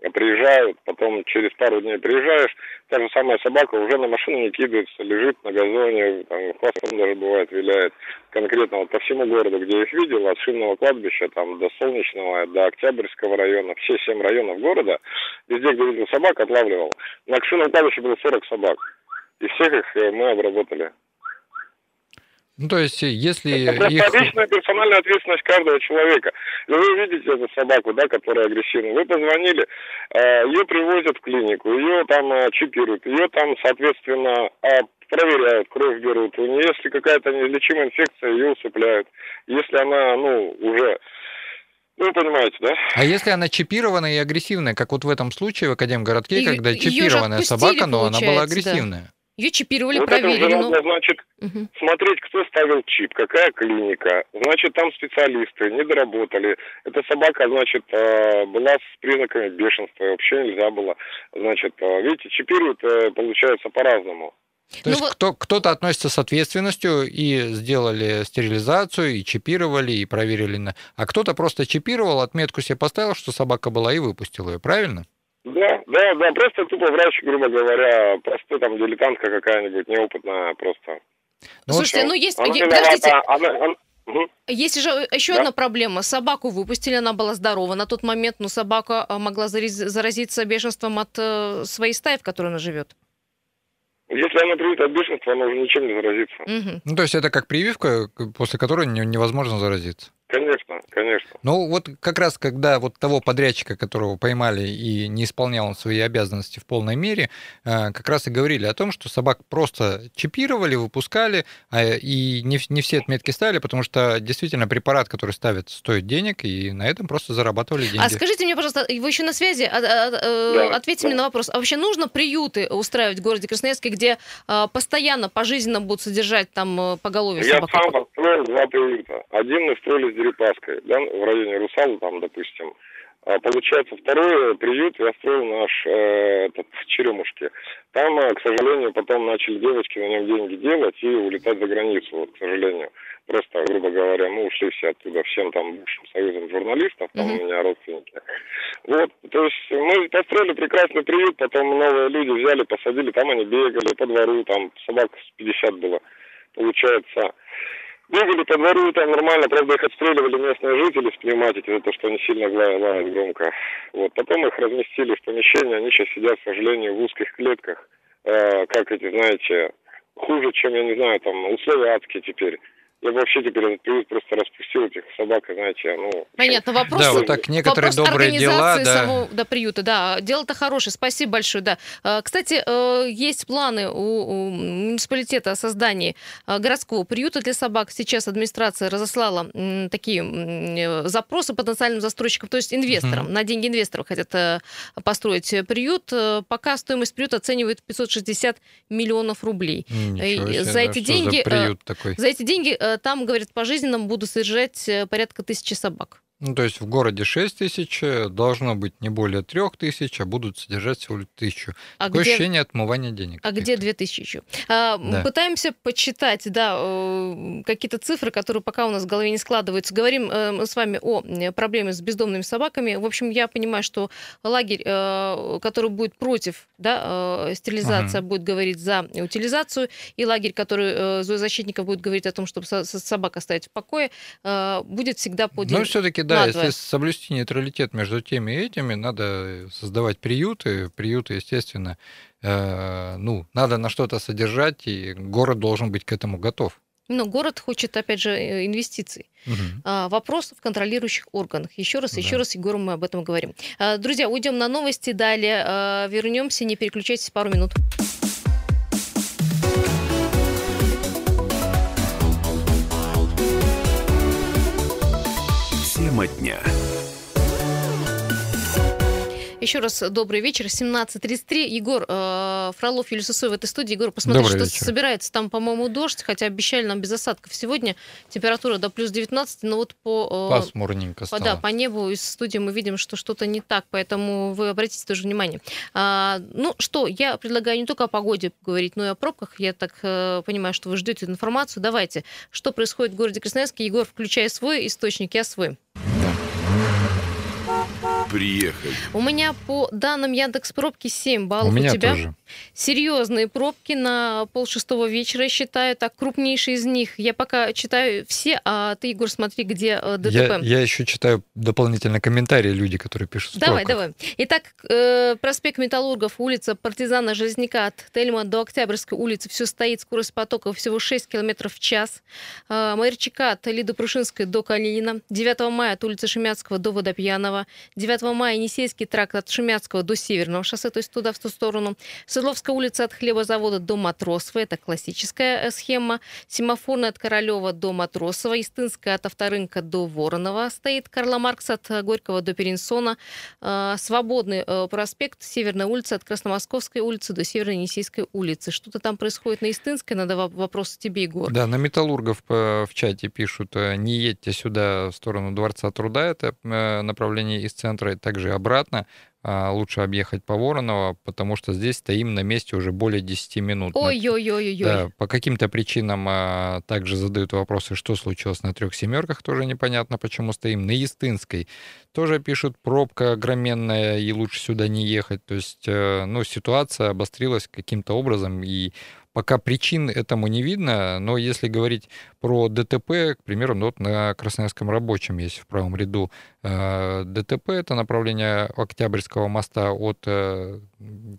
Speaker 7: приезжают, потом через пару дней приезжаешь, та же самая собака уже на машину не кидается, лежит на газоне, там, хвостом даже бывает виляет. Конкретно вот по всему городу, где я их видел, от Шинного кладбища там до Солнечного, до Октябрьского района, все семь районов города, везде, где видел собак, отлавливал. На Шинном кладбище было 40 собак. И всех их э, мы обработали.
Speaker 3: Ну, то есть, если
Speaker 7: Это
Speaker 3: их...
Speaker 7: личная персональная ответственность каждого человека. И вы видите эту собаку, да, которая агрессивна. Вы позвонили, э, ее привозят в клинику, ее там э, чипируют, ее там, соответственно, э, проверяют, кровь берут. У нее, если какая-то неизлечимая инфекция, ее усыпляют. Если она, ну, уже... Ну, вы понимаете, да?
Speaker 3: А если она чипированная и агрессивная, как вот в этом случае в Академгородке,
Speaker 2: И-
Speaker 3: когда чипированная собака, но она была
Speaker 2: получается, да. Ее чипировали,
Speaker 7: вот это уже
Speaker 2: проверили. ну,
Speaker 7: надо, значит,
Speaker 2: мгм.
Speaker 7: смотреть, кто ставил чип, какая клиника. Значит, там специалисты не доработали. Эта собака, значит, э, была с признаками бешенства, и вообще нельзя было. Значит, э, видите, чипируют, э, получается, по-разному.
Speaker 3: То
Speaker 2: Ну
Speaker 3: есть
Speaker 2: вот-
Speaker 3: кто, кто-то относится с ответственностью и сделали стерилизацию, и чипировали, и проверили. На... А кто-то просто чипировал, отметку себе поставил, что собака была, и выпустил ее, правильно?
Speaker 7: Да, да, да, просто тупо врач, грубо говоря, простой там дилетантка какая-нибудь, неопытная просто.
Speaker 3: Ну,
Speaker 2: Слушайте, ну есть...
Speaker 7: Она
Speaker 2: Подождите,
Speaker 7: она- она- Мгм.
Speaker 2: есть же еще
Speaker 7: Да.
Speaker 2: одна проблема. Собаку выпустили, она была здорова на тот момент, но собака а, могла заразиться бешенством от э, своей стаи, в которой она живет.
Speaker 7: Если она привита от бешенства, она уже ничем не заразится.
Speaker 2: Мгм.
Speaker 3: Ну, то есть это как прививка, после которой не- невозможно заразиться.
Speaker 7: Конечно, конечно.
Speaker 3: Ну, вот как раз когда вот того подрядчика, которого поймали и не исполнял он свои обязанности в полной мере, э, как раз и говорили о том, что собак просто чипировали, выпускали, а, и не, все отметки ставили, потому что действительно препарат, который ставят, стоит денег, и на этом просто зарабатывали деньги.
Speaker 2: А скажите мне, пожалуйста, вы еще на связи? А- а- э,
Speaker 7: Да,
Speaker 2: Ответьте
Speaker 7: да.
Speaker 2: мне на вопрос. А вообще нужно приюты устраивать в городе Красноярске, где а, постоянно, пожизненно будут содержать там э, поголовье
Speaker 7: Я
Speaker 2: собак?
Speaker 7: сам построил два приюта. Один мы строили Дерипаской, да, в районе Русала, там, допустим. А получается, второй приют я строил наш э, этот, в Черемушке. Там, э, к сожалению, потом начали девочки на нем деньги делать и улетать за границу, вот, к сожалению. Просто, грубо говоря, мы ушли все оттуда, всем там бывшим союзом журналистов, там
Speaker 2: Мгм.
Speaker 7: у меня родственники. Вот, то есть мы построили прекрасный приют, потом новые люди взяли, посадили, там они бегали по двору, там собак с 50 было, получается. Бегали по двору, там нормально, правда их отстреливали местные жители с пневматики за то, что они сильно лают громко. Вот, потом их разместили в помещении, они сейчас сидят, к сожалению, в узких клетках, Э, как эти, знаете, хуже, чем, я не знаю, там, условия адские теперь. Я бы вообще теперь этот приют просто распустил этих собак, знаете, ну...
Speaker 2: Понятно, вопрос,
Speaker 3: Да, вот так некоторые
Speaker 2: вопрос
Speaker 3: добрые дела,
Speaker 2: организации
Speaker 3: да.
Speaker 2: самого да, приюта. Да, дело-то хорошее, спасибо большое. Да. Э, Кстати, э, есть планы у, у муниципалитета о создании э, городского приюта для собак. Сейчас администрация разослала такие э, запросы потенциальным застройщикам, то есть инвесторам.
Speaker 3: Мгм.
Speaker 2: На деньги инвесторов хотят э, построить приют. Пока стоимость приюта оценивает в 560 миллионов рублей.
Speaker 3: Ничего себе,
Speaker 2: за
Speaker 3: да,
Speaker 2: эти
Speaker 3: что
Speaker 2: деньги,
Speaker 3: За приют такой.
Speaker 2: За эти деньги там, говорят, пожизненно будут содержать э, порядка тысячи собак.
Speaker 3: Ну, то есть в городе 6 тысяч, э, должно быть не более 3 тысяч, а будут содержать всего лишь тысячу.
Speaker 2: А
Speaker 3: Такое
Speaker 2: где...
Speaker 3: ощущение отмывания денег.
Speaker 2: А где
Speaker 3: каких-то.
Speaker 2: 2000 еще? А,
Speaker 3: Да.
Speaker 2: Пытаемся почитать, да, э, какие-то цифры, которые пока у нас в голове не складываются. Говорим э, с вами о проблеме с бездомными собаками. В общем, я понимаю, что лагерь, э, который будет против да, э, стерилизации, будет говорить за утилизацию, и лагерь, который зоозащитников будет говорить о том, чтобы со- со- собак оставить в покое, будет всегда поделен.
Speaker 3: Но все-таки, да, если соблюсти нейтралитет между теми и этими, надо создавать приюты. Приюты, естественно, э, ну, надо на что-то содержать, и город должен быть к этому готов.
Speaker 2: Но город хочет, опять же, э, инвестиций.
Speaker 3: Мгм.
Speaker 2: А, Вопрос в контролирующих органах. Еще раз, еще
Speaker 3: Да.
Speaker 2: раз, Егору мы об этом говорим. А, Друзья, уйдем на новости, далее а, вернемся, не переключайтесь пару минут. Еще раз добрый вечер, 17.33. Егор э, Фролов, Юлия Сосой в этой студии. Егор, посмотри,
Speaker 3: Добрый
Speaker 2: что
Speaker 3: вечер.
Speaker 2: собирается. Там, по-моему, дождь, хотя обещали нам без осадков сегодня. Температура до плюс 19, но вот по... э,
Speaker 3: Пасмурненько стало.
Speaker 2: Да, по небу из студии мы видим, что что-то не так, поэтому вы обратите тоже внимание. А, ну что, я предлагаю не только о погоде говорить, но и о пробках. Я так э, понимаю, что вы ждете информацию. Давайте, что происходит в городе Красноярске? Егор, включай свой источник, я свой.
Speaker 1: Приехали.
Speaker 2: У меня по данным Яндекс пробки 7 баллов.
Speaker 3: У меня
Speaker 2: тебя
Speaker 3: тоже.
Speaker 2: серьезные пробки на полшестого вечера, я считаю, так крупнейшие из них. Я пока читаю все, а ты, Егор, смотри, где э, ДТП.
Speaker 3: Я, я еще читаю дополнительно комментарии люди, которые пишут
Speaker 2: Давай,
Speaker 3: строках.
Speaker 2: давай. Итак, э, проспект Металлургов, улица Партизана Железняка от Тельма до Октябрьской улицы. Все стоит, скорость потока всего 6 км в час. Э, Маярчака от Лиды Прушинской до Калинина. 9 мая от улицы Шемяцкого до Водопьянова. 9 мая Енисейский тракт от Шемяцкого до Северного шоссе, то есть туда, в ту сторону. Свердловская улица от Хлебозавода до Матросова. Это классическая э, схема. Семафорная от Королева до Матросова. Истынская от Авторынка до Воронова стоит. Карла Маркса от э, Горького до Перенсона. Э, Свободный проспект, Северная улица от Красномосковской улицы до Северо-Енисейской улицы. Что-то там происходит на Истынской, надо во- вопрос тебе, Егор.
Speaker 3: Да, на металлургов в чате пишут, не едьте сюда в сторону Дворца труда, это направление из центра, и также обратно. а, лучше объехать по Воронова, потому что здесь стоим на месте уже более 10 минут.
Speaker 2: Ой-ой-ой-ой.
Speaker 3: Да, по каким-то причинам а, также задают вопросы, что случилось на трех семерках, тоже непонятно, почему стоим. На Естинской тоже пишут, пробка огроменная, и лучше сюда не ехать. То есть, э, ну, ситуация обострилась каким-то образом, и Пока причин этому не видно, но если говорить про ДТП, к примеру, ну, вот на Красноярском рабочем есть в правом ряду э, ДТП, это направление Октябрьского моста от э,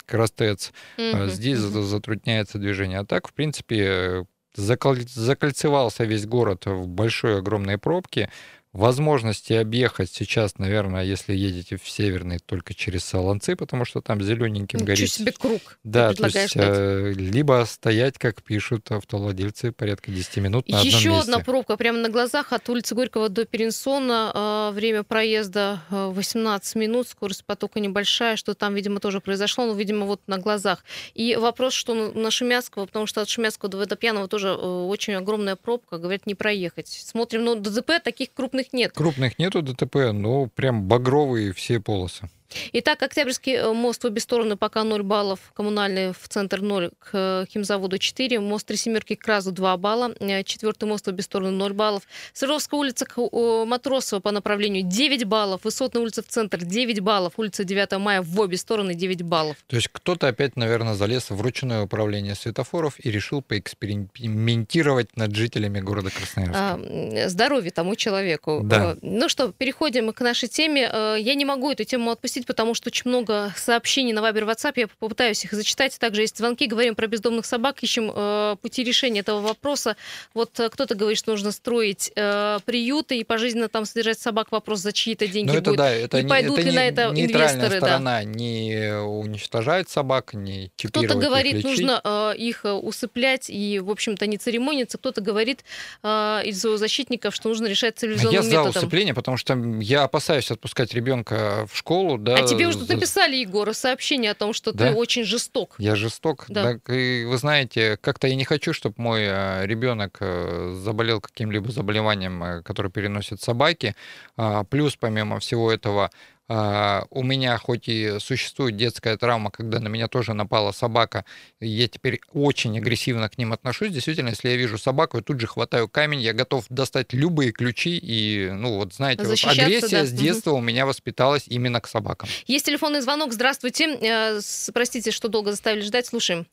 Speaker 3: Крастец. Mm-hmm. Здесь mm-hmm. затрудняется движение. А так, в принципе, закольцевался весь город в большой огромной пробке возможности объехать сейчас, наверное, если едете в Северный, только через Солонцы, потому что там зелененьким
Speaker 2: Ничего
Speaker 3: горит.
Speaker 2: себе круг.
Speaker 3: Да, то есть э, либо стоять, как пишут автовладельцы, порядка 10 минут на
Speaker 2: Еще
Speaker 3: одном
Speaker 2: одна пробка прямо на глазах от улицы Горького до Перенсона. Э, время проезда 18 э, минут, скорость потока небольшая, что там, видимо, тоже произошло, но, видимо, вот на глазах. И вопрос, что на Шумяцкого, потому что от Шумяцкого до Водопьяного тоже очень огромная пробка, говорят, не проехать. Смотрим, но ДЗП таких крупных крупных нет.
Speaker 3: Крупных нету ДТП, но прям багровые все полосы.
Speaker 2: Итак, Октябрьский э, мост в обе стороны пока 0 баллов, коммунальный в центр 0, к э, химзаводу 4, мост Три Семерки к Разу 2 балла, э, четвертый мост в обе стороны 0 баллов, Сыровская улица к Матросова по направлению 9 баллов, Высотная улица в центр 9 баллов, улица 9 мая в обе стороны 9 баллов.
Speaker 3: То есть кто-то опять, наверное, залез в ручное управление светофоров и решил поэкспериментировать над жителями города Красноярска.
Speaker 2: А, здоровье тому человеку.
Speaker 3: Да.
Speaker 2: Ну что, переходим к нашей теме. Я не могу эту тему отпустить пропустить, потому что очень много сообщений на Вайбер WhatsApp. Я попытаюсь их зачитать. Также есть звонки. Говорим про бездомных собак, ищем э, пути решения этого вопроса. Вот э, кто-то говорит, что нужно строить э, приюты и пожизненно там содержать собак. Вопрос за чьи-то деньги
Speaker 3: Но это,
Speaker 2: будет.
Speaker 3: Да, это
Speaker 2: не пойдут
Speaker 3: это
Speaker 2: ли
Speaker 3: не,
Speaker 2: на это инвесторы?
Speaker 3: сторона
Speaker 2: да.
Speaker 3: не уничтожает собак, не
Speaker 2: Кто-то говорит, их нужно э, их э, усыплять и, в общем-то, не церемониться. Кто-то говорит э, из зоозащитников, что нужно решать цивилизованным
Speaker 3: я
Speaker 2: методом.
Speaker 3: Я за усыпление, потому что я опасаюсь отпускать ребенка в школу. Да,
Speaker 2: а тебе уже тут написали, Егор, сообщение о том, что да? ты очень жесток.
Speaker 3: Я жесток. Да. Так, и вы знаете, как-то я не хочу, чтобы мой э, ребенок э, заболел каким-либо заболеванием, э, которое переносят собаки. А, плюс, помимо всего этого, а, у меня хоть и существует детская травма, когда на меня тоже напала собака, я теперь очень агрессивно к ним отношусь. Действительно, если я вижу собаку, я тут же хватаю камень, я готов достать любые ключи. И, ну вот знаете, вот агрессия да. с детства угу. у меня воспиталась именно к собакам.
Speaker 2: Есть телефонный звонок. Здравствуйте. Э, простите, что долго заставили ждать. Слушаем.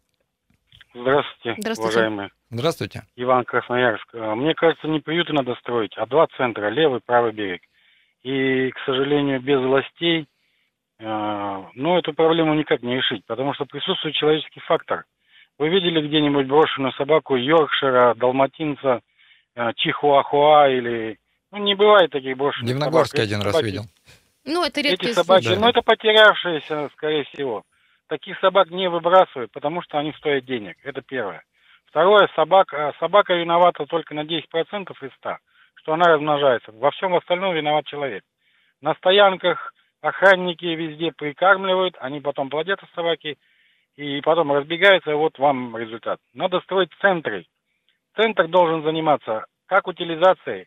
Speaker 8: Здравствуйте, Здравствуйте, уважаемые.
Speaker 3: Здравствуйте.
Speaker 8: Иван Красноярск. Э, мне кажется, не приюты надо строить, а два центра, левый, правый берег. И, к сожалению, без властей, э, ну, эту проблему никак не решить, потому что присутствует человеческий фактор. Вы видели где-нибудь брошенную собаку Йоркшира, Далматинца, э, Чихуахуа или... Ну, не бывает таких брошенных
Speaker 3: Дивногорске один собаки. раз видел.
Speaker 2: Ну, это редкие
Speaker 8: Эти собаки,
Speaker 2: случаи.
Speaker 8: ну, это потерявшиеся, скорее всего. Таких собак не выбрасывают, потому что они стоят денег. Это первое. Второе, собака, собака виновата только на 10% из 100 что она размножается. Во всем остальном виноват человек. На стоянках охранники везде прикармливают, они потом плодятся собаки, и потом разбегаются, и вот вам результат. Надо строить центры. Центр должен заниматься как утилизацией,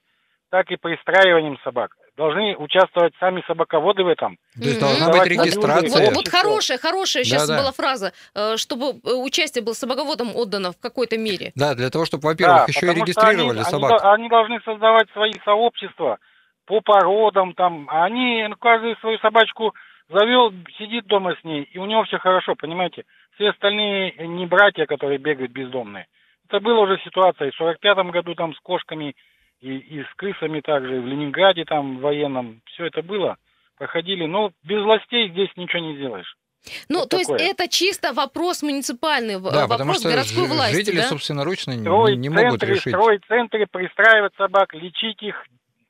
Speaker 8: так и пристраиванием собак должны участвовать сами собаководы в этом.
Speaker 3: То есть должна быть регистрация.
Speaker 2: Вот, вот хорошая, хорошая сейчас да, да. была фраза, э, чтобы э, участие было собаководом отдано в какой-то мере.
Speaker 3: Да, для того, чтобы, во-первых, да, еще и регистрировали
Speaker 8: они,
Speaker 3: собак.
Speaker 8: Они, они должны создавать свои сообщества по породам, там, они, ну, каждый свою собачку завел, сидит дома с ней, и у него все хорошо, понимаете? Все остальные не братья, которые бегают бездомные. Это была уже ситуация и в 45-м году там с кошками и, и с крысами также, и в Ленинграде там военном, все это было, проходили, но без властей здесь ничего не сделаешь.
Speaker 2: Ну, вот то такое. есть это чисто вопрос муниципальный,
Speaker 3: да,
Speaker 2: вопрос
Speaker 3: потому что
Speaker 2: городской
Speaker 3: ж-
Speaker 2: власти,
Speaker 3: жители
Speaker 2: да?
Speaker 3: собственноручно строить не, не центры, могут решить.
Speaker 8: Строить центры, пристраивать собак, лечить их,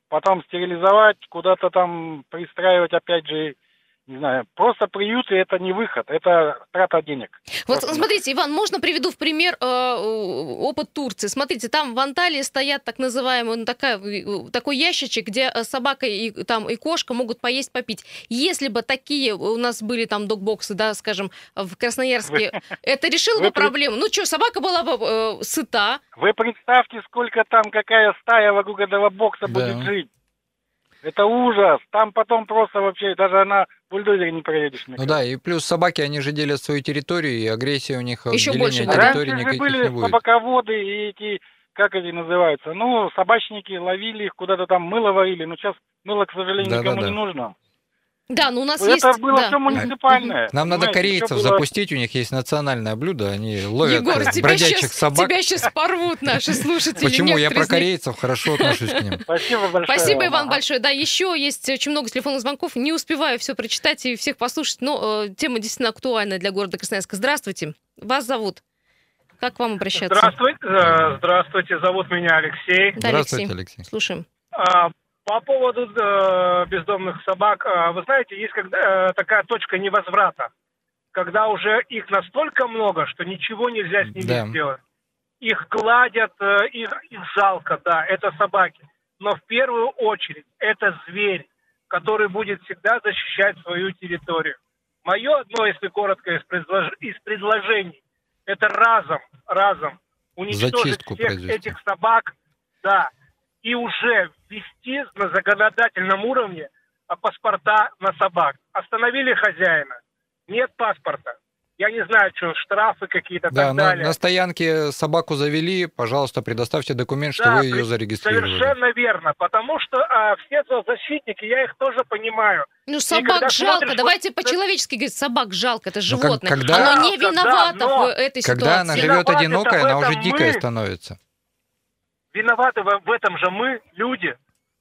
Speaker 8: потом стерилизовать, куда-то там пристраивать, опять же, не знаю, просто приюты это не выход, это трата денег.
Speaker 2: Вот просто смотрите, Иван, можно приведу в пример э, опыт Турции. Смотрите, там в Анталии стоят так называемый ну, такая, такой ящичек, где э, собака и, там, и кошка могут поесть, попить. Если бы такие у нас были там докбоксы, да, скажем, в Красноярске, вы, это решило бы проблему. Ну что, собака была бы э, сыта.
Speaker 8: Вы представьте, сколько там, какая стая вокруг этого бокса да. будет жить. Это ужас. Там потом просто вообще даже на бульдозере не проедешь.
Speaker 3: Ну да, и плюс собаки, они же делят свою территорию, и агрессия у них, э, деления
Speaker 2: больше
Speaker 3: территории
Speaker 8: Раньше же были
Speaker 3: не будет.
Speaker 8: собаководы и эти, как они называются, ну, собачники ловили их, куда-то там мыло варили, но сейчас мыло, к сожалению, никому
Speaker 3: Да-да-да.
Speaker 8: не нужно.
Speaker 2: Да, ну у нас
Speaker 8: это
Speaker 2: есть...
Speaker 8: было
Speaker 2: да.
Speaker 8: все муниципальное.
Speaker 3: Нам надо
Speaker 8: понимаете,
Speaker 3: корейцев
Speaker 8: всё было-
Speaker 3: запустить, у них есть национальное блюдо, они ловят
Speaker 2: Егор,
Speaker 3: э,
Speaker 2: тебя
Speaker 3: бродячих
Speaker 2: сейчас,
Speaker 3: собак.
Speaker 2: тебя сейчас порвут наши слушатели.
Speaker 3: Почему? Я про корейцев хорошо отношусь к ним.
Speaker 8: Спасибо большое.
Speaker 2: Спасибо,
Speaker 8: вам.
Speaker 2: Иван, большое. Да, еще есть очень много телефонных звонков. Не успеваю все прочитать и всех послушать, но э, тема действительно актуальна для города Красноярска. Здравствуйте. Вас зовут. Как к вам обращаться?
Speaker 9: Здравствуйте, э, здравствуйте, зовут меня Алексей.
Speaker 2: Да,
Speaker 3: Здравствуйте,
Speaker 2: Алексей.
Speaker 3: Алексей.
Speaker 2: Слушаем.
Speaker 9: А, По поводу э, бездомных собак, а, вы знаете, есть когда, э, такая точка невозврата, когда уже их настолько много, что ничего нельзя с ними
Speaker 3: Да.
Speaker 9: сделать. Их гладят, э, их, их жалко, да, это собаки. Но в первую очередь это зверь, который будет всегда защищать свою территорию. Мое одно, если коротко, из, предлож- из предложений, это разом, разом уничтожить
Speaker 3: Зачистку
Speaker 9: всех
Speaker 3: произвести.
Speaker 9: этих собак, да, и уже ввести на законодательном уровне а, паспорта на собак. Остановили хозяина, нет паспорта. Я не знаю, что, штрафы какие-то,
Speaker 3: Да,
Speaker 9: так
Speaker 3: на,
Speaker 9: далее.
Speaker 3: на стоянке собаку завели, пожалуйста, предоставьте документ, что
Speaker 9: Да,
Speaker 3: вы ее зарегистрировали.
Speaker 9: Совершенно верно, потому что а, все зоозащитники, я их тоже понимаю.
Speaker 2: Ну,
Speaker 9: когда
Speaker 2: собак жалко.
Speaker 9: смотришь,
Speaker 2: Давайте
Speaker 9: вот-
Speaker 2: по-человечески говорить, собак жалко, это
Speaker 3: Ну, как-
Speaker 2: животное.
Speaker 3: когда-
Speaker 2: Оно не
Speaker 9: Да,
Speaker 2: виновато
Speaker 9: да, но
Speaker 2: в этой
Speaker 3: Когда она
Speaker 2: ситуации.
Speaker 3: живет
Speaker 9: Виноваты-то
Speaker 3: одинокая,
Speaker 9: в
Speaker 3: она уже
Speaker 9: этом
Speaker 3: дикая
Speaker 9: мы.
Speaker 3: становится.
Speaker 9: Виноваты в, этом же мы, люди,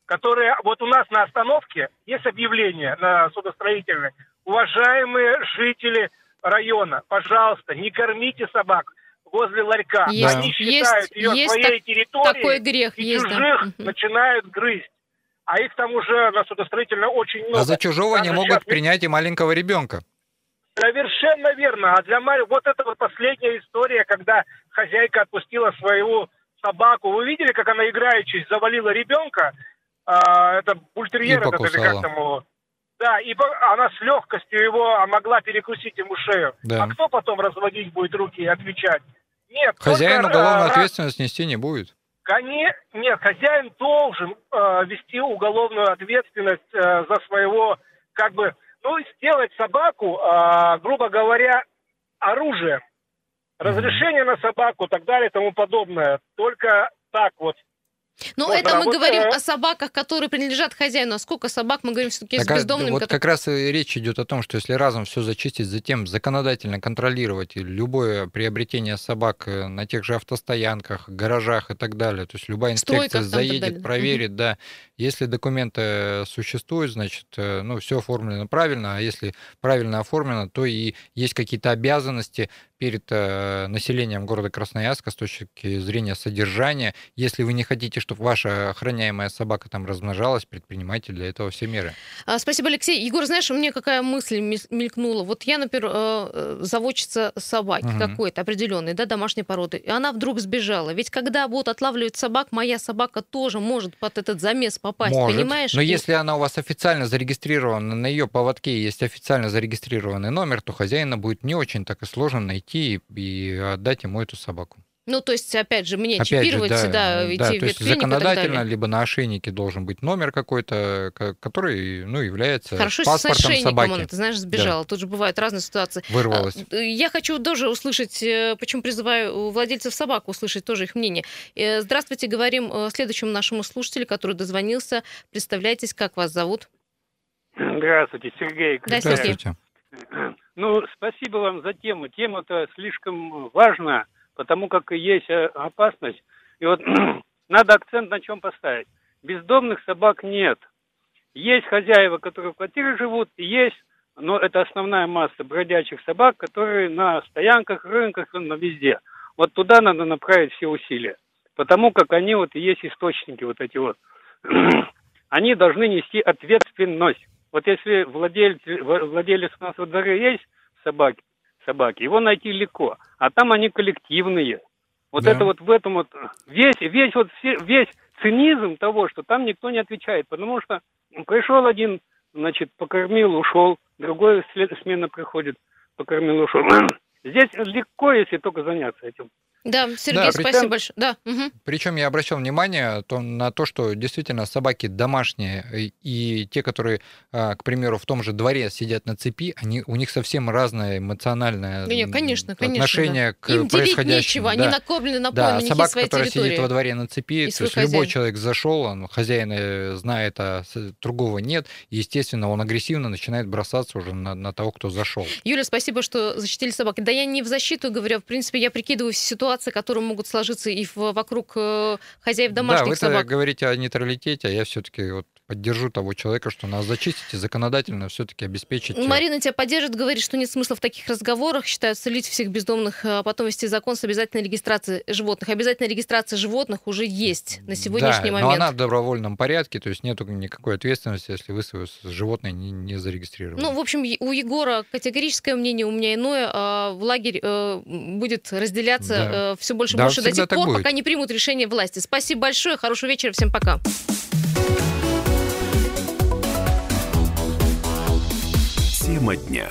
Speaker 9: которые... Вот у нас на остановке есть объявление на судостроительной. Уважаемые жители района, пожалуйста, не кормите собак возле ларька.
Speaker 2: Есть,
Speaker 9: Они
Speaker 2: есть,
Speaker 9: считают ее
Speaker 2: есть
Speaker 9: своей территорией
Speaker 2: Такой грех
Speaker 9: и
Speaker 2: есть, да.
Speaker 9: чужих
Speaker 2: Мгм.
Speaker 9: начинают грызть. А их там уже на судостроительной очень много.
Speaker 3: А за чужого
Speaker 9: Даже
Speaker 3: не могут
Speaker 9: сейчас
Speaker 3: принять и маленького ребенка.
Speaker 9: Совершенно верно. А для Мари вот это вот последняя история, когда хозяйка отпустила свою собаку. Вы видели, как она играючись завалила ребенка? А, это бультерьер
Speaker 3: И
Speaker 9: этот, или как там его? Да, и она с легкостью его а, могла перекусить ему шею.
Speaker 3: Да.
Speaker 9: А кто потом разводить будет руки и отвечать? Нет.
Speaker 3: Хозяин
Speaker 9: только,
Speaker 3: уголовную
Speaker 9: а,
Speaker 3: ответственность нести не будет.
Speaker 9: Коне... Нет, хозяин должен э, вести уголовную ответственность э, за своего, как бы, ну, сделать собаку, э, грубо говоря, оружием. Разрешение на собаку, так далее и тому подобное. Только так вот.
Speaker 2: Но
Speaker 9: Вот,
Speaker 2: это мы
Speaker 9: вот,
Speaker 2: говорим о собаках, которые принадлежат хозяину. А сколько собак мы говорим все-таки с
Speaker 3: Так, а,
Speaker 2: бездомными?
Speaker 3: вот
Speaker 2: которые-
Speaker 3: как раз и речь идет о том, что если разом все зачистить, затем законодательно контролировать любое приобретение собак э, на тех же автостоянках, гаражах и так далее, то есть любая инспекция
Speaker 2: Стройках
Speaker 3: заедет, проверит, да, если документы э, существуют, значит, э, ну, все оформлено правильно, а если правильно оформлено, то и есть какие-то обязанности перед э, населением города Красноярска с точки зрения содержания. Если вы не хотите, чтобы ваша охраняемая собака там размножалась, предпринимайте для этого все меры.
Speaker 2: А, Спасибо, Алексей. Егор, знаешь, мне какая мысль мелькнула? Вот я, например, э, э, заводчица собаки
Speaker 3: Мгм.
Speaker 2: какой-то определенной, да, домашней породы, и она вдруг сбежала. Ведь когда будут отлавливать собак, моя собака тоже может под этот замес попасть,
Speaker 3: Может,
Speaker 2: понимаешь?
Speaker 3: но
Speaker 2: И-
Speaker 3: если она у вас официально зарегистрирована, на ее поводке есть официально зарегистрированный номер, то хозяина будет не очень так и сложно найти и, и отдать ему эту собаку.
Speaker 2: Ну, то есть, опять же, мне
Speaker 3: Опять же,
Speaker 2: чипировать, да,
Speaker 3: да,
Speaker 2: идти
Speaker 3: да,
Speaker 2: в
Speaker 3: то есть
Speaker 2: ветклинику
Speaker 3: законодательно, либо на ошейнике должен быть номер какой-то, ко- который, ну, является
Speaker 2: Хорошо, если с
Speaker 3: паспортом
Speaker 2: ошейником
Speaker 3: собаки.
Speaker 2: она, ты знаешь, сбежала. Тут же бывают разные ситуации.
Speaker 3: Вырвалась.
Speaker 2: А, э, Я хочу тоже услышать, э, почему призываю у владельцев собак услышать тоже их мнение. Э, Здравствуйте, говорим следующему нашему слушателю, который дозвонился. Представляйтесь, как вас зовут?
Speaker 8: Здравствуйте, Сергей.
Speaker 2: Да, Сергей.
Speaker 3: Здравствуйте.
Speaker 8: Ну, спасибо вам за тему. Тема-то слишком важна, потому как есть э, опасность. И вот надо акцент на чем поставить. Бездомных собак нет. Есть хозяева, которые в квартире живут, и есть, но это основная масса бродячих собак, которые на стоянках, рынках, на везде. Вот туда надо направить все усилия. Потому как они вот и есть источники вот эти вот. Они должны нести ответственность. Вот если владелец, владелец у нас во дворе есть собаки, собаки, его найти легко. А там они коллективные. Вот
Speaker 3: Да.
Speaker 8: это вот в этом вот весь, весь вот все, весь цинизм того, что там никто не отвечает, потому что пришел один, значит, покормил, ушел, другой след- смена приходит, покормил, ушел. Здесь легко, если только заняться этим.
Speaker 2: Да, Сергей,
Speaker 3: Да,
Speaker 2: спасибо
Speaker 3: причем-
Speaker 2: большое. Да, мгм.
Speaker 3: Причем я обращал внимание то- на то, что действительно собаки домашние и, и те, которые, а, к примеру, в том же дворе сидят на цепи, они, у них совсем разное эмоциональное
Speaker 2: Не, конечно, конечно.
Speaker 3: отношение
Speaker 2: да.
Speaker 3: к
Speaker 2: Им делить
Speaker 3: происходящему.
Speaker 2: нечего, они
Speaker 3: Да.
Speaker 2: накормлены, напоены,
Speaker 3: Да,
Speaker 2: у них
Speaker 3: собака,
Speaker 2: есть
Speaker 3: которая
Speaker 2: территория.
Speaker 3: сидит во дворе на цепи,
Speaker 2: И
Speaker 3: то есть любой
Speaker 2: хозяин.
Speaker 3: человек зашел, он хозяин э, знает, а другого нет, и, естественно, он агрессивно начинает бросаться уже на, на того, кто зашел.
Speaker 2: Юля, спасибо, что защитили собак. Да я не в защиту говорю, в принципе, я прикидываю все ситуации, которые могут сложиться и вокруг э, хозяев домашних
Speaker 3: да, вы
Speaker 2: собак.
Speaker 3: говорите о нейтралитете, а я все-таки вот поддержу того человека, что нас зачистить и законодательно все-таки обеспечить. э,
Speaker 2: Марина тебя поддержит, говорит, что нет смысла в таких разговорах. Считают целить всех бездомных, а потом вести закон с обязательной регистрацией животных. Обязательная регистрация животных уже есть на сегодняшний
Speaker 3: да,
Speaker 2: момент.
Speaker 3: но она в добровольном порядке, то есть нету никакой ответственности, если вы свое животное не, не зарегистрировали.
Speaker 2: Ну, в общем, у Егора категорическое мнение, у меня иное. а, В лагерь э, будет разделяться
Speaker 3: Да.
Speaker 2: все больше и
Speaker 3: Да,
Speaker 2: больше до тех пор,
Speaker 3: будет.
Speaker 2: пока не примут решение власти. Спасибо большое, хорошего вечера, всем пока.
Speaker 1: Тема дня.